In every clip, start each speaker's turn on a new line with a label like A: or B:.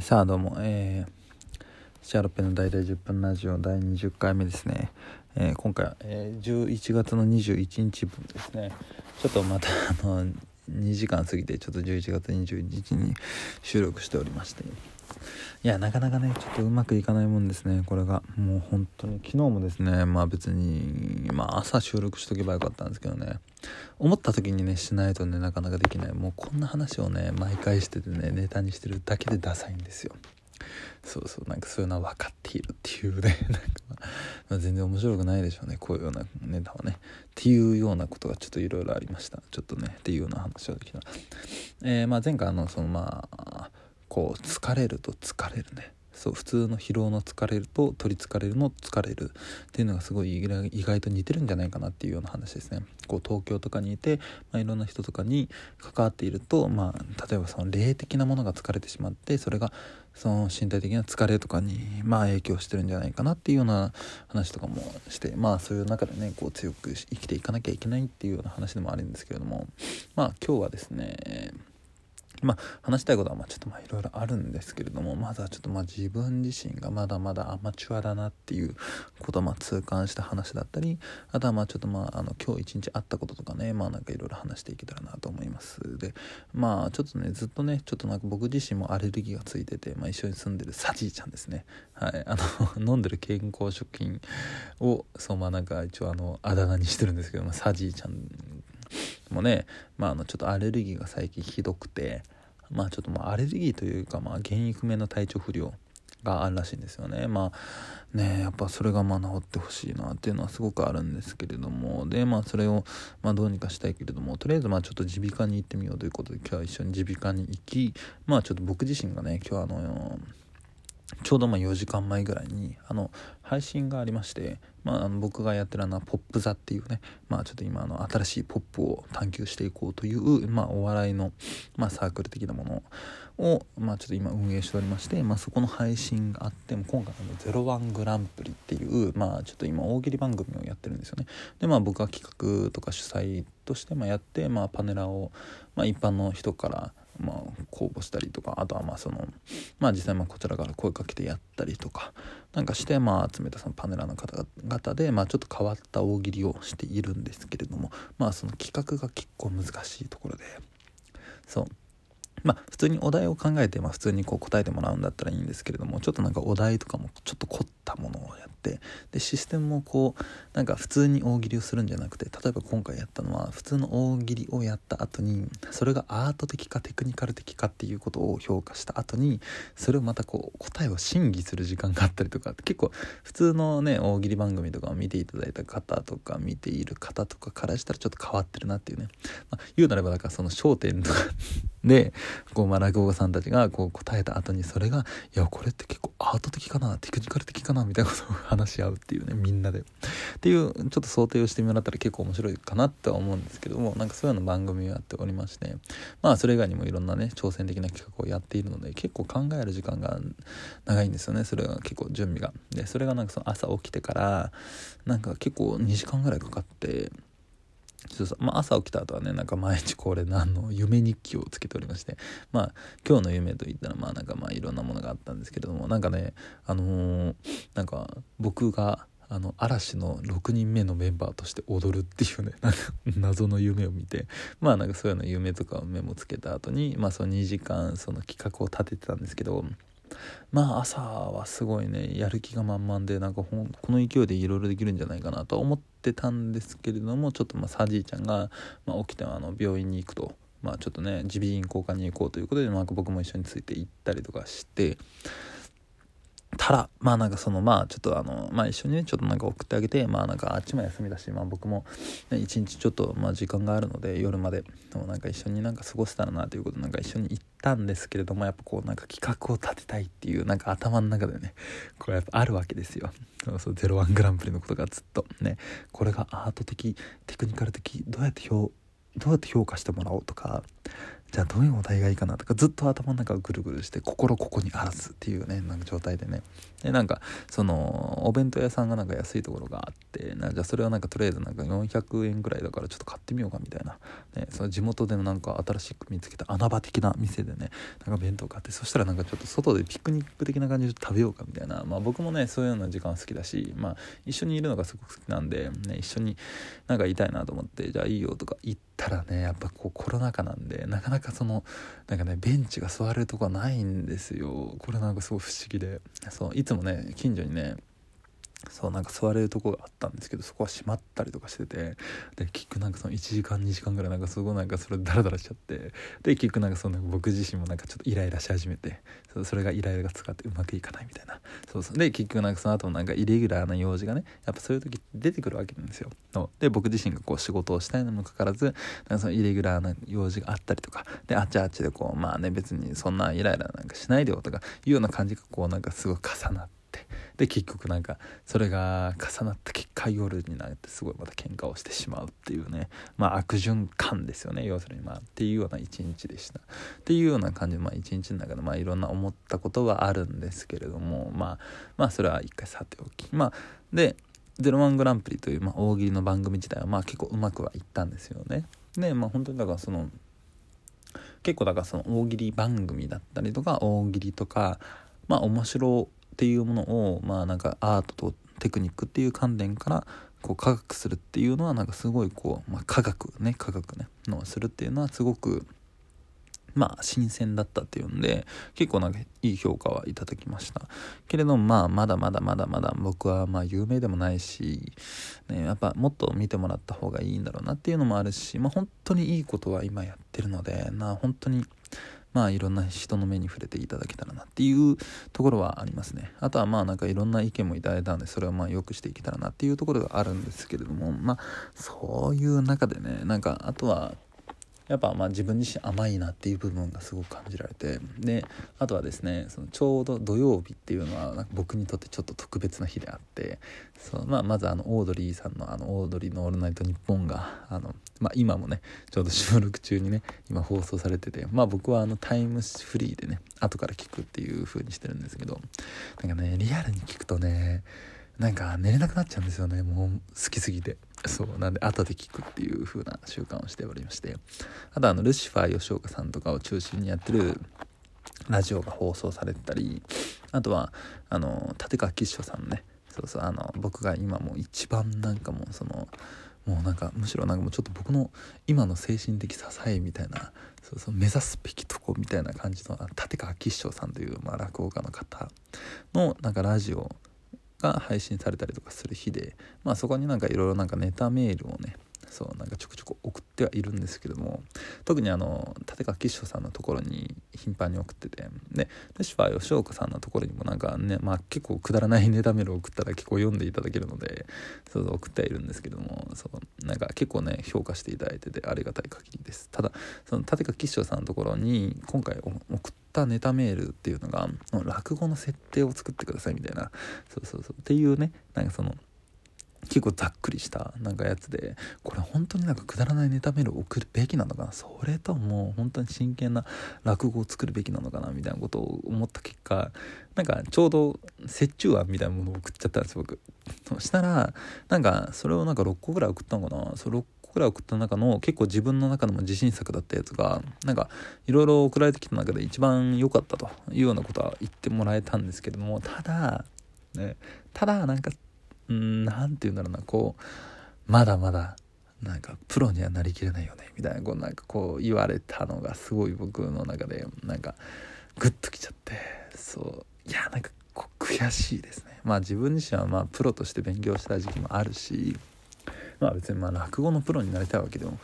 A: さあどうも、えー、シャーロッペの大体10分ラジオ第20回目ですね、えー、今回は、えー、11月の21日分ですね。ちょっとまたあの2時間過ぎてちょっと11月21日に収録しておりまして。いやなかなかねちょっとうまくいかないもんですねこれが。もう本当に。昨日もですねまあ別にまあ朝収録しとけばよかったんですけどね。思った時にねしないとねなかなかできない。もうこんな話をね毎回しててねネタにしてるだけでダサいんですよ。そうそうなんかそういうのは分かっているっていうね なんか、まあ、全然面白くないでしょうねこういうようなネタはね。っていうようなことがちょっといろいろありました。ちょっとねっていうような話をできた、えー、まあ前回あのそのまあこう疲れると疲れるね。そう普通の疲労の疲れると取りつかれるの疲れる。っていうのがすごい意外と似てるんじゃないかなっていうような話ですね。こう東京とかにいて、まあ、いろんな人とかに関わっていると、まあ、例えばその霊的なものが疲れてしまってそれがその身体的な疲れとかに、まあ、影響してるんじゃないかなっていうような話とかもしてまあそういう中でねこう強く生きていかなきゃいけないっていうような話でもあるんですけれども。まあ今日はですねまあ、話したいことはまあちょっとまあいろいろあるんですけれどもまずはちょっとまあ自分自身がまだまだアマチュアだなっていうことをまあ痛感した話だったりあとはまあちょっとまああの今日一日あったこととかねまあなんかいろいろ話していけたらなと思います。でまあちょっとねずっとねちょっとなんか僕自身もアレルギーがついてて、まあ、一緒に住んでるサジーちゃんですね。はい。あの 飲んでる健康食品をそうまあなんか一応あのあだ名にしてるんですけど、まあ、サジーちゃんもね、まあ、あのちょっとアレルギーが最近ひどくてまあちょっとまあアレルギーというかまあ原因不明の体調不良があるらしいんですよね。まあねやっぱそれがまあ治ってほしいなっていうのはすごくあるんですけれども。でまあそれをまあどうにかしたいけれどもとりあえずまあちょっと耳鼻科に行ってみようということで今日は一緒に耳鼻科に行きまあちょっと僕自身がね今日あのちょうどまあ4時間前ぐらいにあの配信がありまして、まあ、あの僕がやってるのはポップ座っていうね、まあ、ちょっと今あの新しいポップを探求していこうという、まあ、お笑いの、まあ、サークル的なものを、まあ、ちょっと今運営しておりまして、まあ、そこの配信があっても今回の「01グランプリ」っていう、まあ、ちょっと今大喜利番組をやってるんですよね。でまあ僕は企画とか主催としてまやって、まあ、パネラーを、ま、一般の人からまあ、公募したりとかあとはまあそのまあ実際まあこちらから声かけてやったりとかなんかしてまあ集めたそのパネラーの方々でまあちょっと変わった大喜利をしているんですけれどもまあその企画が結構難しいところでそう。まあ普通にお題を考えて、まあ、普通にこう答えてもらうんだったらいいんですけれどもちょっとなんかお題とかもちょっと凝ったものをやってでシステムもこうなんか普通に大喜利をするんじゃなくて例えば今回やったのは普通の大喜利をやった後にそれがアート的かテクニカル的かっていうことを評価した後にそれをまたこう答えを審議する時間があったりとか結構普通のね大喜利番組とかを見ていただいた方とか見ている方とかからしたらちょっと変わってるなっていうね、まあ、言うなればだからその焦点とかでこうまあ落語家さんたちがこう答えた後にそれがいやこれって結構アート的かなテクニカル的かなみたいなことを話し合うっていうねみんなで。っていうちょっと想定をしてもらったら結構面白いかなっては思うんですけどもなんかそういうような番組をやっておりましてまあそれ以外にもいろんなね挑戦的な企画をやっているので結構考える時間が長いんですよねそれが結構準備が。でそれがなんかその朝起きてからなんか結構2時間ぐらいかかってそうそう。まあ、朝起きた後はねなんか毎日恒例のあの夢日記をつけておりましてまあ今日の夢といったらまあなんかまあいろんなものがあったんですけれどもなんかねあのー、なんか僕があの嵐の6人目のメンバーとして踊るっていうね なんか謎の夢を見てまあなんかそういうの夢とかをメモつけた後にまあその2時間その企画を立ててたんですけどまあ朝はすごいねやる気が満々でなんかほんこの勢いでいろいろできるんじゃないかなと思ってたんですけれどもちょっとまあサジーちゃんが、まあ、起きてあの病院に行くと。まあちょっとね耳鼻咽喉科に行こうということで、まあ、僕も一緒について行ったりとかしてたらまあなんかそのまあちょっとあのまあ一緒にねちょっとなんか送ってあげてまあなんかあっちも休みだしまあ僕も、ね、一日ちょっとまあ時間があるので夜までもなんか一緒になんか過ごせたらなということでなんか一緒に行ったんですけれどもやっぱこうなんか企画を立てたいっていうなんか頭の中でね これやっぱあるわけですよ。そうそう01グランプリのことがずっと。ねこれがアート的テクニカル的どうやって評どうやって評価してもらおうとかじゃあどういうお題がいいかなとかずっと頭の中をぐるぐるして心ここにあらずっていうねなんか状態でね。でなんかそのお弁当屋さんがなんか安いところがあってなじゃあそれはなんかとりあえずなんか400円ぐらいだからちょっと買ってみようかみたいな、ね、その地元でのなんか新しく見つけた穴場的な店でねなんか弁当買ってそしたらなんかちょっと外でピクニック的な感じで食べようかみたいな。まあ僕もねそういうような時間好きだしまあ一緒にいるのがすごく好きなんで、ね、一緒になんかいたいなと思ってじゃあいいよとか言ったらねやっぱこうコロナ禍なんでなかなかそのなんかねベンチが座れるとこはないんですよ。これなんかすごい不思議で。そういつもね近所にねそうなんか座れるとこがあったんですけどそこは閉まったりとかしててで結局なんかその1時間2時間ぐらいなんかすごいなんかそれダラダラしちゃってで結局なんかその僕自身もなんかちょっとイライラし始めてそれがイライラが使ってうまくいかないみたいな。そうそう。で結局なんかその後もなんかイレギュラーな用事がねやっぱそういう時出てくるわけなんですよ。で僕自身がこう仕事をしたいのにもかかわらずなんかそのイレギュラーな用事があったりとかであっちあっちでこうまあね別にそんなイライラなんかしないでよとかいうような感じがこうなんかすごい重なってで結局なんかそれが重なった結果夜になってすごいまた喧嘩をしてしまうっていうね。まあ悪循環ですよね。要するにまあっていうような一日でした。っていうような感じでまあ一日の中でまあいろんな思ったことはあるんですけれどもまあまあそれは一回さておき。まあで「01グランプリ」という、まあ、大喜利の番組自体はまあ結構うまくはいったんですよね。でまあ本当にだからその結構だからその大喜利番組だったりとか大喜利とかまあ面白っていうものをまあなんかアートとテクニックっていう観点からこう科学するっていうのはなんかすごいこう、まあ、科学ね科学ねのするっていうのはすごくまあ新鮮だったっていうんで結構なんかいい評価はいただきました。けれどもまあまだまだまだまだ僕はまあ有名でもないし、ね、やっぱもっと見てもらった方がいいんだろうなっていうのもあるしまあ本当にいいことは今やってるのでな本当にまあいろんな人の目に触れていただけたらなっていうところはありますね。あとはまあなんかいろんな意見もいただいたんでそれをまあ良くしていけたらなっていうところがあるんですけれどもまあそういう中でねなんかあとはやっぱまあ自分自身甘いなっていう部分がすごく感じられてであとはですねそのちょうど土曜日っていうのは僕にとってちょっと特別な日であってそう、まあ、まずあのオードリーさんのあのオードリーの「オールナイトニッポンが」あの、まあ、今もねちょうど収録中にね今放送されててまあ僕はあのタイムフリーでね後から聞くっていう風にしてるんですけどなんかねリアルに聞くとねなんか寝れなくなっちゃうんですよねもう好きすぎて。そうなんで後で聞くっていう風な習慣をしておりまして。あとあのルシファー吉岡さんとかを中心にやってるラジオが放送されてたりあとはあの立川吉祥さんのね。そうそうあの僕が今もう一番なんかもうそのもうなんかむしろなんかもうちょっと僕の今の精神的支えみたいなそうそう目指すべきとこみたいな感じの立川吉祥さんという、まあ、落語家の方のなんかラジオが配信されたりとかする日で、まあ、そこになんかいろいろなんかネタメールをねそうなんかちょくちょく送ってはいるんですけども特にあの立川吉祥さんのところに頻繁に送ってて。でルシファー吉岡さんのところにもなんかねまあ結構くだらないネタメールを送ったら結構読んでいただけるのでそう送ってはいるんですけどもそうなんか結構ね評価していただいててありがたい限りです。ただその立川吉祥さんのところに今回送ったネタメールっていうのが落語の設定を作ってくださいみたいなそうそうそうっていうねなんかその結構ざっくりしたなんかやつでこれ本当になんかくだらないネタメールを送るべきなのかな？それとも本当に真剣な落語を作るべきなのかなみたいなことを思った結果なんかちょうど折衷案みたいなものを送っちゃったんです僕。そしたらなんかそれをなんか6個ぐらい送ったのかな？そ6個ぐらい送った中の結構自分の中でも自信作だったやつがなんかいろいろ送られてきた中で一番良かったというようなことは言ってもらえたんですけどもただねただなんかうん何て言うんだろうなこうまだまだなんかプロにはなりきれないよねみたいなこうなんかこう言われたのがすごい僕の中でなんかグッときちゃってそういやなんかこう悔しいですね。まあ自分自身はまあプロとして勉強した時期もあるしまあ別にまあ落語のプロになりたいわけでも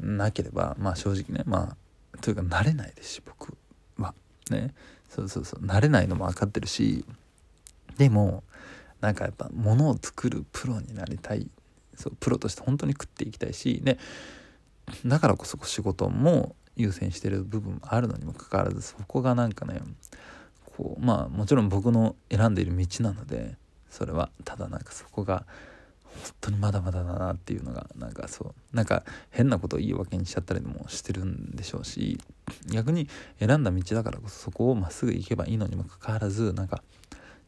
A: なければまあ正直ねまあというか慣れないですし僕は。ね。そうそうそう慣れないのも分かってるしでもなんかやっぱ物を作るプロになりたい。そうプロとして本当に食っていきたいし。でだからこそ仕事も優先してる部分もあるのにもかかわらずそこがなんかねこうまあもちろん僕の選んでいる道なのでそれはただなんかそこが本当にまだまだだなっていうのがなんかそうなんか変なことを言い訳にしちゃったりもしてるんでしょうし逆に選んだ道だからこそそこをまっすぐ行けばいいのにもかかわらずなんか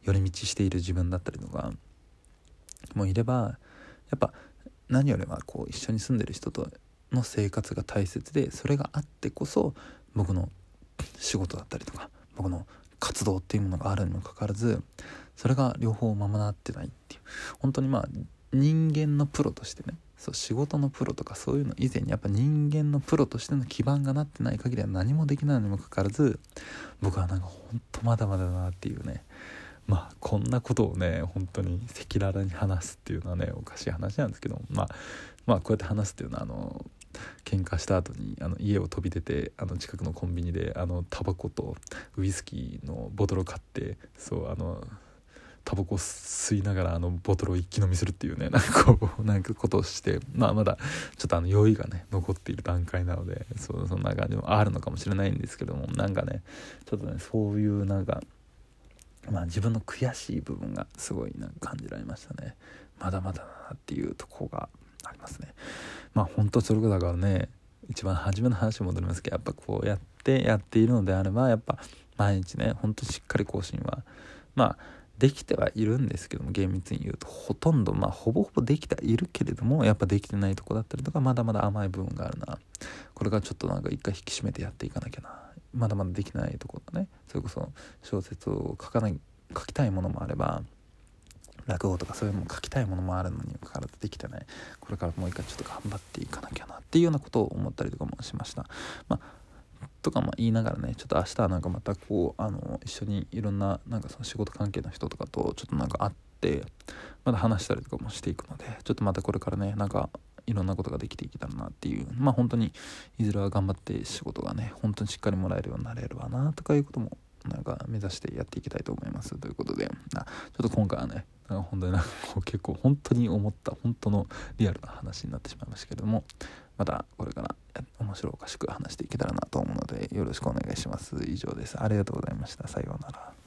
A: 寄り道している自分だったりとかもいればやっぱ何よりはこう一緒に住んでる人との生活が大切でそれがあってこそ僕の仕事だったりとか僕の活動っていうものがあるにもかかわらずそれが両方ままなってないっていう。本当にまあ人間のプロとしてねそう仕事のプロとかそういうの以前にやっぱ人間のプロとしての基盤がなってない限りは何もできないにもかかわらず僕はなんかほんとまだまだだなっていうねまあこんなことをね本当に赤裸々に話すっていうのはねおかしい話なんですけどまあまあこうやって話すっていうのはあの喧嘩した後にあの家を飛び出てあの近くのコンビニであのタバコとウイスキーのボトルを買ってそうあのタバコ吸いながらあのボトルを一気飲みするっていうね なんかこうなんかことをしてまあまだちょっとあの酔いがね残っている段階なのでそうそんな感じもあるのかもしれないんですけどもなんかねちょっとねそういうなんかまあ自分の悔しい部分がすごいなんか感じられましたね。まだまだだなっていうとこがありますね。まあ本当それだからね一番初めの話に戻りますけどやっぱこうやってやっているのであればやっぱ毎日ねほんとしっかり更新はまあできてはいるんですけども厳密に言うとほとんどまあほぼほぼできてはいるけれどもやっぱできてないとこだったりとかまだまだ甘い部分があるな。これがちょっとなんか一回引き締めてやっていかなきゃな。まだまだできないところだね。それこそ小説を書かない書きたいものもあれば落語とかそういうのも書きたいものもあるのにもかかわらずできてない。これからもう一回ちょっと頑張っていかなきゃなっていうようなことを思ったりとかもしました。まあとかま言いながらねちょっと明日はなんかまたこうあの一緒にいろんななんかその仕事関係の人とかとちょっとなんか会ってまだ話したりとかもしていくのでちょっとまたこれからねなんかいろんなことができていけたらなっていう。まあ本当にいずれは頑張って仕事がね本当にしっかりもらえるようになれればなとかいうこともなんか目指してやっていきたいと思います。ということで。あちょっと今回はね本当になんかこう結構本当に思った本当のリアルな話になってしまいましたけれども。またこれから面白おかしく話していけたらなと思うのでよろしくお願いします。以上です。ありがとうございました。さようなら。